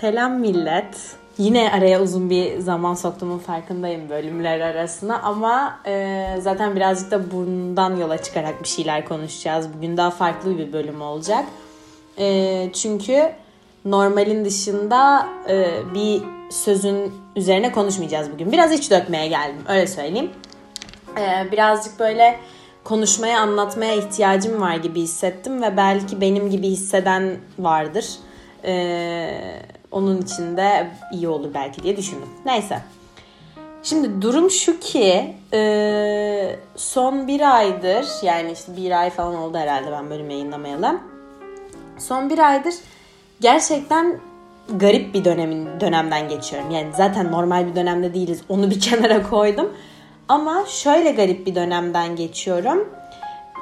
Selam millet. Yine araya uzun bir zaman soktuğumun farkındayım bölümler arasına ama e, zaten birazcık da bundan yola çıkarak bir şeyler konuşacağız. Bugün daha farklı bir bölüm olacak. E, çünkü normalin dışında e, bir sözün üzerine konuşmayacağız bugün. Biraz iç dökmeye geldim öyle söyleyeyim. E, birazcık böyle konuşmaya, anlatmaya ihtiyacım var gibi hissettim ve belki benim gibi hisseden vardır. Ee, onun için de iyi olur belki diye düşündüm. Neyse. Şimdi durum şu ki e, son bir aydır yani işte bir ay falan oldu herhalde ben bölüm yayınlamayalım. Son bir aydır gerçekten garip bir dönemin dönemden geçiyorum. Yani zaten normal bir dönemde değiliz. Onu bir kenara koydum. Ama şöyle garip bir dönemden geçiyorum.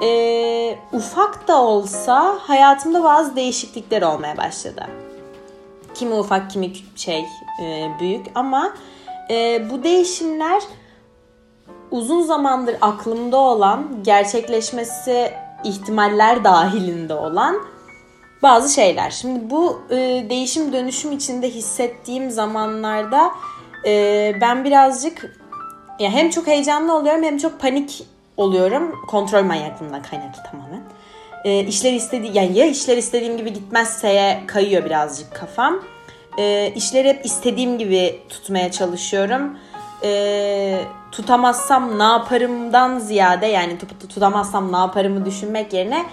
Ee, ufak da olsa hayatımda bazı değişiklikler olmaya başladı. Kimi ufak kimi şey e, büyük ama e, bu değişimler uzun zamandır aklımda olan gerçekleşmesi ihtimaller dahilinde olan bazı şeyler. Şimdi bu e, değişim dönüşüm içinde hissettiğim zamanlarda e, ben birazcık ya hem çok heyecanlı oluyorum hem çok panik oluyorum. Kontrol manyaklığından kaynaklı tamamen. E, işler istediği yani ya işler istediğim gibi gitmezseye kayıyor birazcık kafam. E, işleri hep istediğim gibi tutmaya çalışıyorum. E, tutamazsam ne yaparımdan ziyade yani tut, tutamazsam ne yaparımı düşünmek yerine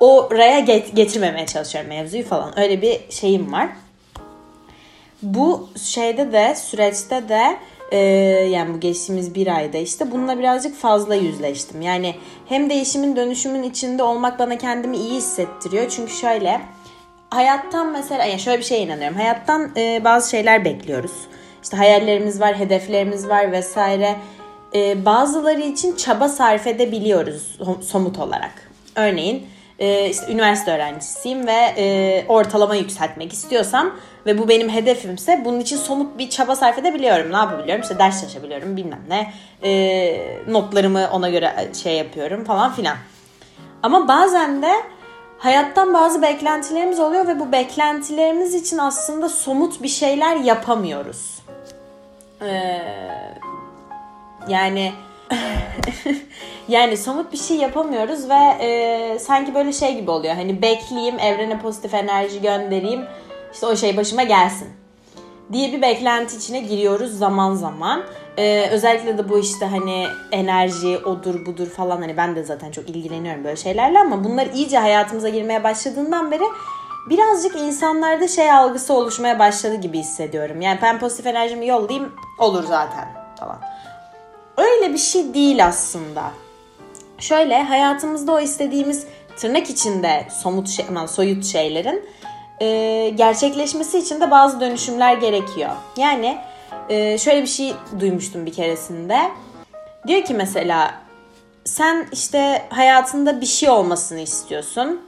oraya get, getirmemeye çalışıyorum mevzuyu falan. Öyle bir şeyim var. Bu şeyde de süreçte de ee, yani bu geçtiğimiz bir ayda işte bununla birazcık fazla yüzleştim. Yani hem değişimin dönüşümün içinde olmak bana kendimi iyi hissettiriyor. Çünkü şöyle hayattan mesela yani şöyle bir şeye inanıyorum. Hayattan e, bazı şeyler bekliyoruz. İşte hayallerimiz var, hedeflerimiz var vesaire. E, bazıları için çaba sarf edebiliyoruz somut olarak. Örneğin e, işte üniversite öğrencisiyim ve e, ortalama yükseltmek istiyorsam ve bu benim hedefimse bunun için somut bir çaba sarf edebiliyorum. Ne yapabiliyorum? İşte ders çalışabiliyorum bilmem ne. E, notlarımı ona göre şey yapıyorum falan filan. Ama bazen de hayattan bazı beklentilerimiz oluyor ve bu beklentilerimiz için aslında somut bir şeyler yapamıyoruz. Ee, yani yani somut bir şey yapamıyoruz ve e, sanki böyle şey gibi oluyor. Hani bekleyeyim, evrene pozitif enerji göndereyim işte o şey başıma gelsin diye bir beklenti içine giriyoruz zaman zaman. Ee, özellikle de bu işte hani enerji odur budur falan hani ben de zaten çok ilgileniyorum böyle şeylerle ama bunlar iyice hayatımıza girmeye başladığından beri birazcık insanlarda şey algısı oluşmaya başladı gibi hissediyorum. Yani ben pozitif enerjimi yollayayım olur zaten falan. Öyle bir şey değil aslında. Şöyle hayatımızda o istediğimiz tırnak içinde somut şey, soyut şeylerin e, gerçekleşmesi için de bazı dönüşümler gerekiyor. Yani e, şöyle bir şey duymuştum bir keresinde. Diyor ki mesela sen işte hayatında bir şey olmasını istiyorsun.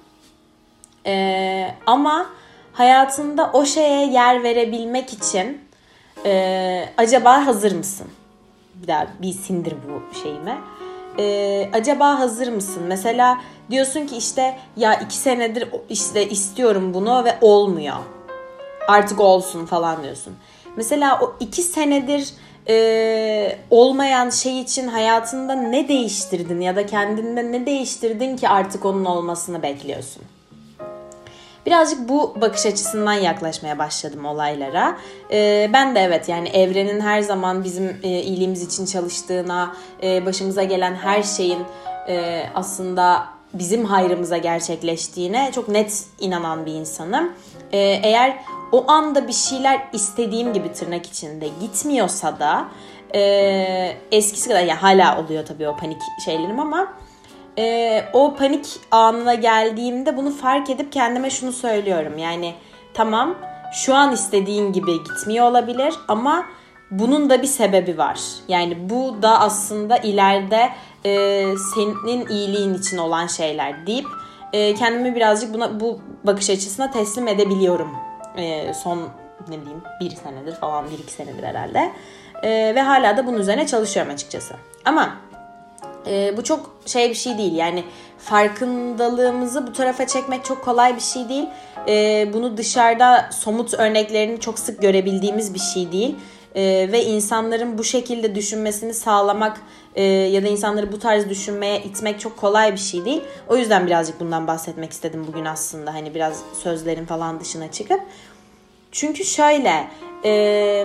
E, ama hayatında o şeye yer verebilmek için e, acaba hazır mısın? Bir daha bir sindir bu şeyime. E, acaba hazır mısın? Mesela Diyorsun ki işte ya iki senedir işte istiyorum bunu ve olmuyor. Artık olsun falan diyorsun. Mesela o iki senedir e, olmayan şey için hayatında ne değiştirdin ya da kendinde ne değiştirdin ki artık onun olmasını bekliyorsun? Birazcık bu bakış açısından yaklaşmaya başladım olaylara. Ee, ben de evet yani evrenin her zaman bizim e, iyiliğimiz için çalıştığına, e, başımıza gelen her şeyin e, aslında bizim hayrımıza gerçekleştiğine çok net inanan bir insanım. Ee, eğer o anda bir şeyler istediğim gibi tırnak içinde gitmiyorsa da eskisi kadar yani hala oluyor tabii o panik şeylerim ama e, o panik anına geldiğimde bunu fark edip kendime şunu söylüyorum. Yani tamam şu an istediğin gibi gitmiyor olabilir ama bunun da bir sebebi var. Yani bu da aslında ileride e, senin iyiliğin için olan şeyler deyip e, kendimi birazcık buna bu bakış açısına teslim edebiliyorum. E, son ne bileyim bir senedir falan bir iki senedir herhalde. E, ve hala da bunun üzerine çalışıyorum açıkçası. Ama E, bu çok şey bir şey değil yani farkındalığımızı bu tarafa çekmek çok kolay bir şey değil. E, bunu dışarıda somut örneklerini çok sık görebildiğimiz bir şey değil. E, ve insanların bu şekilde düşünmesini sağlamak e, ya da insanları bu tarz düşünmeye itmek çok kolay bir şey değil. O yüzden birazcık bundan bahsetmek istedim bugün aslında hani biraz sözlerin falan dışına çıkıp. Çünkü şöyle e,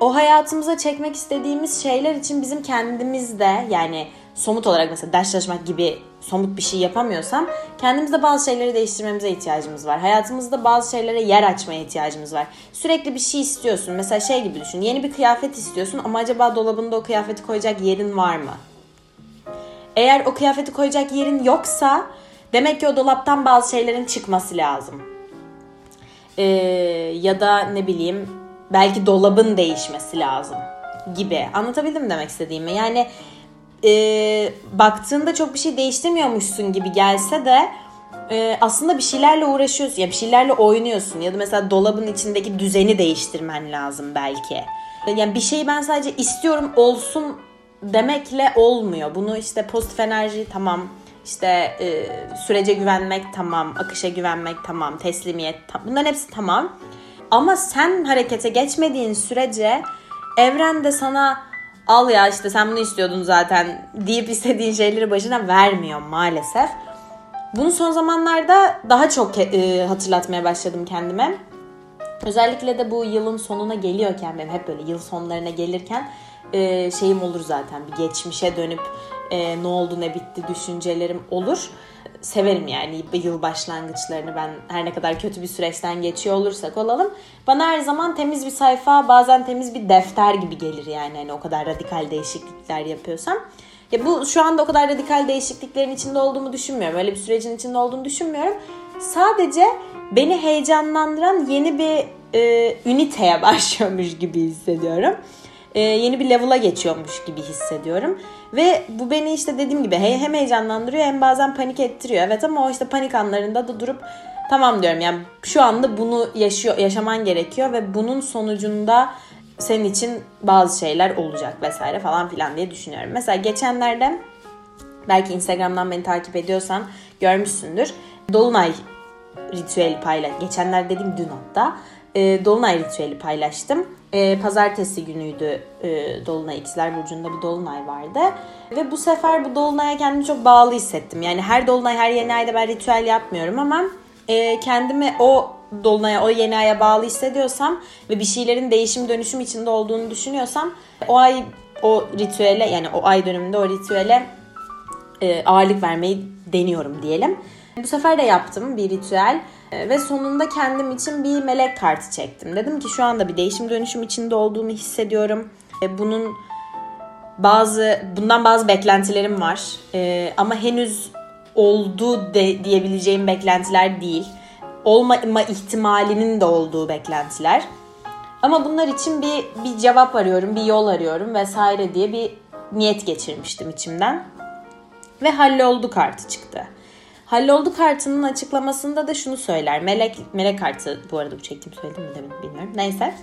o hayatımıza çekmek istediğimiz şeyler için bizim kendimizde yani somut olarak mesela ders çalışmak gibi somut bir şey yapamıyorsam kendimizde bazı şeyleri değiştirmemize ihtiyacımız var. Hayatımızda bazı şeylere yer açmaya ihtiyacımız var. Sürekli bir şey istiyorsun. Mesela şey gibi düşün. Yeni bir kıyafet istiyorsun ama acaba dolabında o kıyafeti koyacak yerin var mı? Eğer o kıyafeti koyacak yerin yoksa demek ki o dolaptan bazı şeylerin çıkması lazım. Ee, ya da ne bileyim belki dolabın değişmesi lazım gibi. Anlatabildim demek istediğimi? Yani e, baktığında çok bir şey değiştirmiyormuşsun gibi gelse de e, aslında bir şeylerle uğraşıyorsun ya bir şeylerle oynuyorsun ya da mesela dolabın içindeki düzeni değiştirmen lazım belki. Yani bir şeyi ben sadece istiyorum olsun demekle olmuyor. Bunu işte pozitif enerji tamam, işte e, sürece güvenmek tamam, akışa güvenmek tamam, teslimiyet tam, bunların hepsi tamam. Ama sen harekete geçmediğin sürece evren de sana al ya işte sen bunu istiyordun zaten deyip istediğin şeyleri başına vermiyor maalesef. Bunu son zamanlarda daha çok e, hatırlatmaya başladım kendime. Özellikle de bu yılın sonuna geliyorken benim hep böyle yıl sonlarına gelirken e, şeyim olur zaten bir geçmişe dönüp e, ne oldu ne bitti düşüncelerim olur. Severim yani yıl başlangıçlarını ben her ne kadar kötü bir süreçten geçiyor olursak olalım. Bana her zaman temiz bir sayfa bazen temiz bir defter gibi gelir yani hani o kadar radikal değişiklikler yapıyorsam. Ya bu şu anda o kadar radikal değişikliklerin içinde olduğumu düşünmüyorum. Öyle bir sürecin içinde olduğunu düşünmüyorum. Sadece beni heyecanlandıran yeni bir e, üniteye başlıyormuş gibi hissediyorum e, yeni bir level'a geçiyormuş gibi hissediyorum. Ve bu beni işte dediğim gibi hem heyecanlandırıyor hem bazen panik ettiriyor. Evet ama o işte panik anlarında da durup tamam diyorum yani şu anda bunu yaşıyor yaşaman gerekiyor ve bunun sonucunda senin için bazı şeyler olacak vesaire falan filan diye düşünüyorum. Mesela geçenlerde belki Instagram'dan beni takip ediyorsan görmüşsündür. Dolunay ritüeli paylaş. Geçenler dediğim dün hatta. E, Dolunay ritüeli paylaştım e, pazartesi günüydü e, Dolunay İkizler Burcu'nda bir Dolunay vardı. Ve bu sefer bu Dolunay'a kendimi çok bağlı hissettim. Yani her Dolunay her yeni ayda ben ritüel yapmıyorum ama e, kendimi o Dolunay'a o yeni aya bağlı hissediyorsam ve bir şeylerin değişim dönüşüm içinde olduğunu düşünüyorsam o ay o ritüele yani o ay döneminde o ritüele e, ağırlık vermeyi deniyorum diyelim. Bu sefer de yaptım bir ritüel. Ee, ve sonunda kendim için bir melek kartı çektim. Dedim ki şu anda bir değişim dönüşüm içinde olduğumu hissediyorum. Bunun bazı bundan bazı beklentilerim var. Ee, ama henüz oldu de, diyebileceğim beklentiler değil. Olma ihtimalinin de olduğu beklentiler. Ama bunlar için bir bir cevap arıyorum, bir yol arıyorum vesaire diye bir niyet geçirmiştim içimden. Ve halloldu kartı çıktı. Halloldu kartının açıklamasında da şunu söyler. Melek melek kartı bu arada bu çektiğim söyledim mi demin bilmiyorum. Neyse.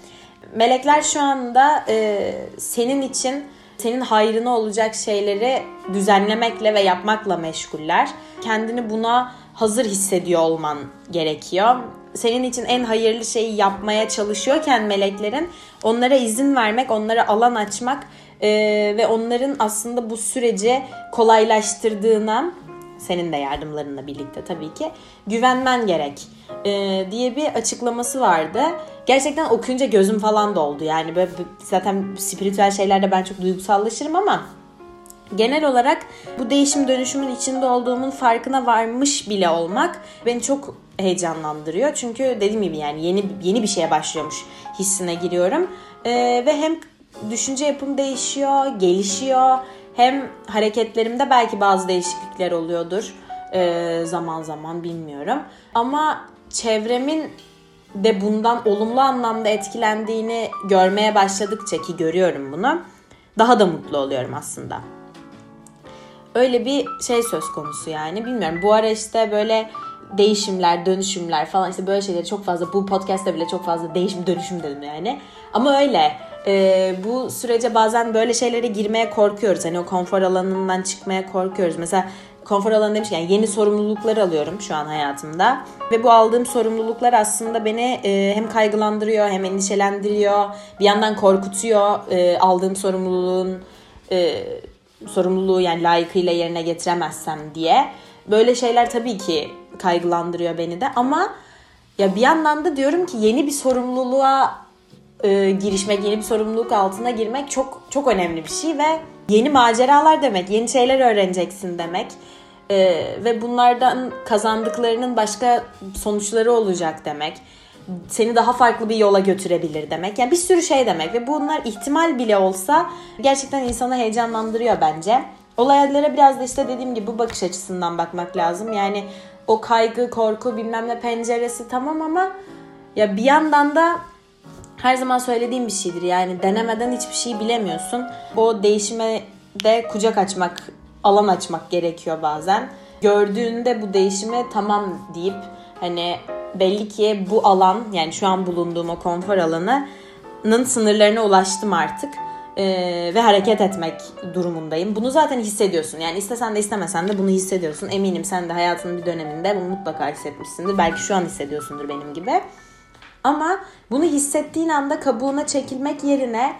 Melekler şu anda e, senin için senin hayrına olacak şeyleri düzenlemekle ve yapmakla meşguller. Kendini buna hazır hissediyor olman gerekiyor. Senin için en hayırlı şeyi yapmaya çalışıyorken meleklerin onlara izin vermek, onlara alan açmak e, ve onların aslında bu süreci kolaylaştırdığına senin de yardımlarınla birlikte tabii ki güvenmen gerek e, diye bir açıklaması vardı. Gerçekten okuyunca gözüm falan doldu. Yani böyle zaten spiritüel şeylerde ben çok duygusallaşırım ama genel olarak bu değişim dönüşümün içinde olduğumun farkına varmış bile olmak beni çok heyecanlandırıyor. Çünkü dediğim gibi yani yeni yeni bir şeye başlıyormuş hissine giriyorum. Ee, ve hem düşünce yapım değişiyor, gelişiyor hem hareketlerimde belki bazı değişiklikler oluyordur e, zaman zaman bilmiyorum. Ama çevremin de bundan olumlu anlamda etkilendiğini görmeye başladıkça ki görüyorum bunu daha da mutlu oluyorum aslında. Öyle bir şey söz konusu yani bilmiyorum. Bu ara işte böyle değişimler, dönüşümler falan işte böyle şeyleri çok fazla bu podcast'te bile çok fazla değişim dönüşüm dedim yani. Ama öyle e, bu sürece bazen böyle şeylere girmeye korkuyoruz. Hani o konfor alanından çıkmaya korkuyoruz. Mesela konfor alanı demişken yeni sorumluluklar alıyorum şu an hayatımda. Ve bu aldığım sorumluluklar aslında beni e, hem kaygılandırıyor hem endişelendiriyor. Bir yandan korkutuyor e, aldığım sorumluluğun e, sorumluluğu yani layıkıyla yerine getiremezsem diye. Böyle şeyler tabii ki kaygılandırıyor beni de ama ya bir yandan da diyorum ki yeni bir sorumluluğa e, girişmek, yeni bir sorumluluk altına girmek çok çok önemli bir şey ve yeni maceralar demek, yeni şeyler öğreneceksin demek. E, ve bunlardan kazandıklarının başka sonuçları olacak demek. Seni daha farklı bir yola götürebilir demek. Yani bir sürü şey demek ve bunlar ihtimal bile olsa gerçekten insanı heyecanlandırıyor bence. Olaylara biraz da işte dediğim gibi bu bakış açısından bakmak lazım. Yani o kaygı, korku bilmem ne penceresi tamam ama ya bir yandan da her zaman söylediğim bir şeydir. Yani denemeden hiçbir şey bilemiyorsun. O değişime de kucak açmak, alan açmak gerekiyor bazen. Gördüğünde bu değişime tamam deyip hani belli ki bu alan yani şu an bulunduğum o konfor alanının sınırlarına ulaştım artık. Ee, ve hareket etmek durumundayım. Bunu zaten hissediyorsun. Yani istesen de istemesen de bunu hissediyorsun. Eminim sen de hayatının bir döneminde bunu mutlaka hissetmişsindir. Belki şu an hissediyorsundur benim gibi. Ama bunu hissettiğin anda kabuğuna çekilmek yerine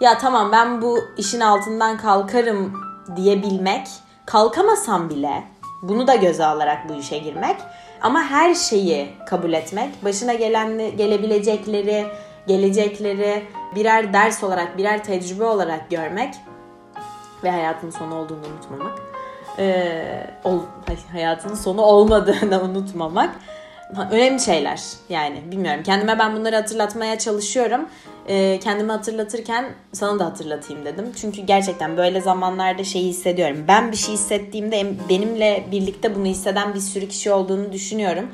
ya tamam ben bu işin altından kalkarım diyebilmek, kalkamasam bile bunu da göze alarak bu işe girmek ama her şeyi kabul etmek, başına gelen gelebilecekleri, gelecekleri birer ders olarak, birer tecrübe olarak görmek ve hayatın sonu olduğunu unutmamak. Ee, ol, hayatının sonu olmadığını unutmamak önemli şeyler yani bilmiyorum. Kendime ben bunları hatırlatmaya çalışıyorum. Ee, kendimi hatırlatırken sana da hatırlatayım dedim. Çünkü gerçekten böyle zamanlarda şeyi hissediyorum. Ben bir şey hissettiğimde benimle birlikte bunu hisseden bir sürü kişi olduğunu düşünüyorum.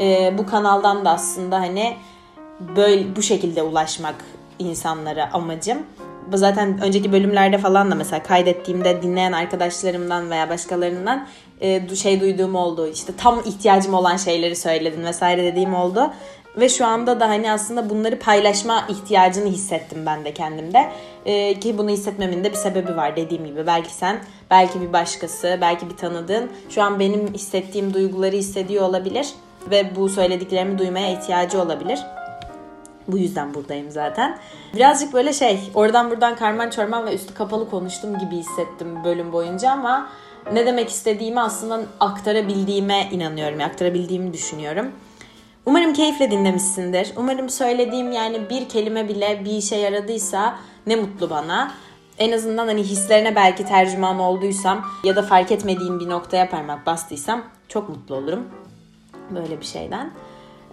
Ee, bu kanaldan da aslında hani böyle bu şekilde ulaşmak insanlara amacım. Bu zaten önceki bölümlerde falan da mesela kaydettiğimde dinleyen arkadaşlarımdan veya başkalarından e, şey duyduğum oldu. İşte tam ihtiyacım olan şeyleri söyledin vesaire dediğim oldu. Ve şu anda da hani aslında bunları paylaşma ihtiyacını hissettim ben de kendimde. Ee, ki bunu hissetmemin de bir sebebi var dediğim gibi. Belki sen, belki bir başkası, belki bir tanıdığın şu an benim hissettiğim duyguları hissediyor olabilir. Ve bu söylediklerimi duymaya ihtiyacı olabilir. Bu yüzden buradayım zaten. Birazcık böyle şey oradan buradan karman çorman ve üstü kapalı konuştum gibi hissettim bölüm boyunca ama ne demek istediğimi aslında aktarabildiğime inanıyorum. Aktarabildiğimi düşünüyorum. Umarım keyifle dinlemişsindir. Umarım söylediğim yani bir kelime bile bir işe yaradıysa ne mutlu bana. En azından hani hislerine belki tercüman olduysam ya da fark etmediğim bir noktaya parmak bastıysam çok mutlu olurum. Böyle bir şeyden.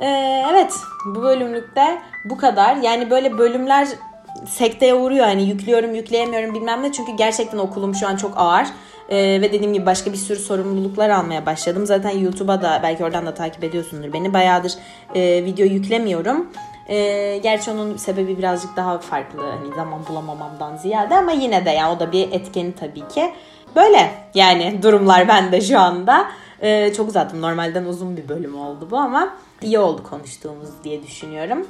Ee, evet bu bölümlükte bu kadar. Yani böyle bölümler sekteye uğruyor. Hani yüklüyorum yükleyemiyorum bilmem ne. Çünkü gerçekten okulum şu an çok ağır. Ee, ve dediğim gibi başka bir sürü sorumluluklar almaya başladım. Zaten YouTube'a da belki oradan da takip ediyorsundur beni. Bayağıdır e, video yüklemiyorum. E, gerçi onun sebebi birazcık daha farklı. Hani zaman bulamamamdan ziyade ama yine de yani o da bir etkeni tabii ki. Böyle yani durumlar bende şu anda. E, çok uzattım. Normalden uzun bir bölüm oldu bu ama iyi oldu konuştuğumuz diye düşünüyorum.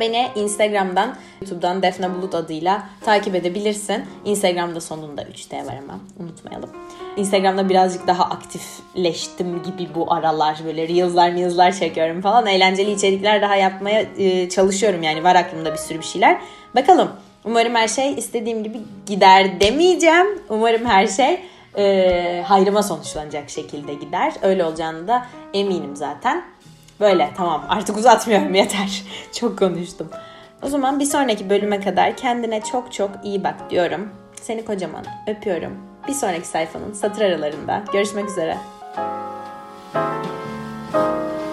Beni Instagram'dan, YouTube'dan Defne Bulut adıyla takip edebilirsin. Instagram'da sonunda 3D var ama unutmayalım. Instagram'da birazcık daha aktifleştim gibi bu aralar. Böyle reels'lar reels'lar çekiyorum falan. Eğlenceli içerikler daha yapmaya e, çalışıyorum yani. Var aklımda bir sürü bir şeyler. Bakalım. Umarım her şey istediğim gibi gider demeyeceğim. Umarım her şey e, hayrıma sonuçlanacak şekilde gider. Öyle olacağını da eminim zaten. Böyle tamam artık uzatmıyorum yeter. çok konuştum. O zaman bir sonraki bölüme kadar kendine çok çok iyi bak diyorum. Seni kocaman öpüyorum. Bir sonraki sayfanın satır aralarında. Görüşmek üzere.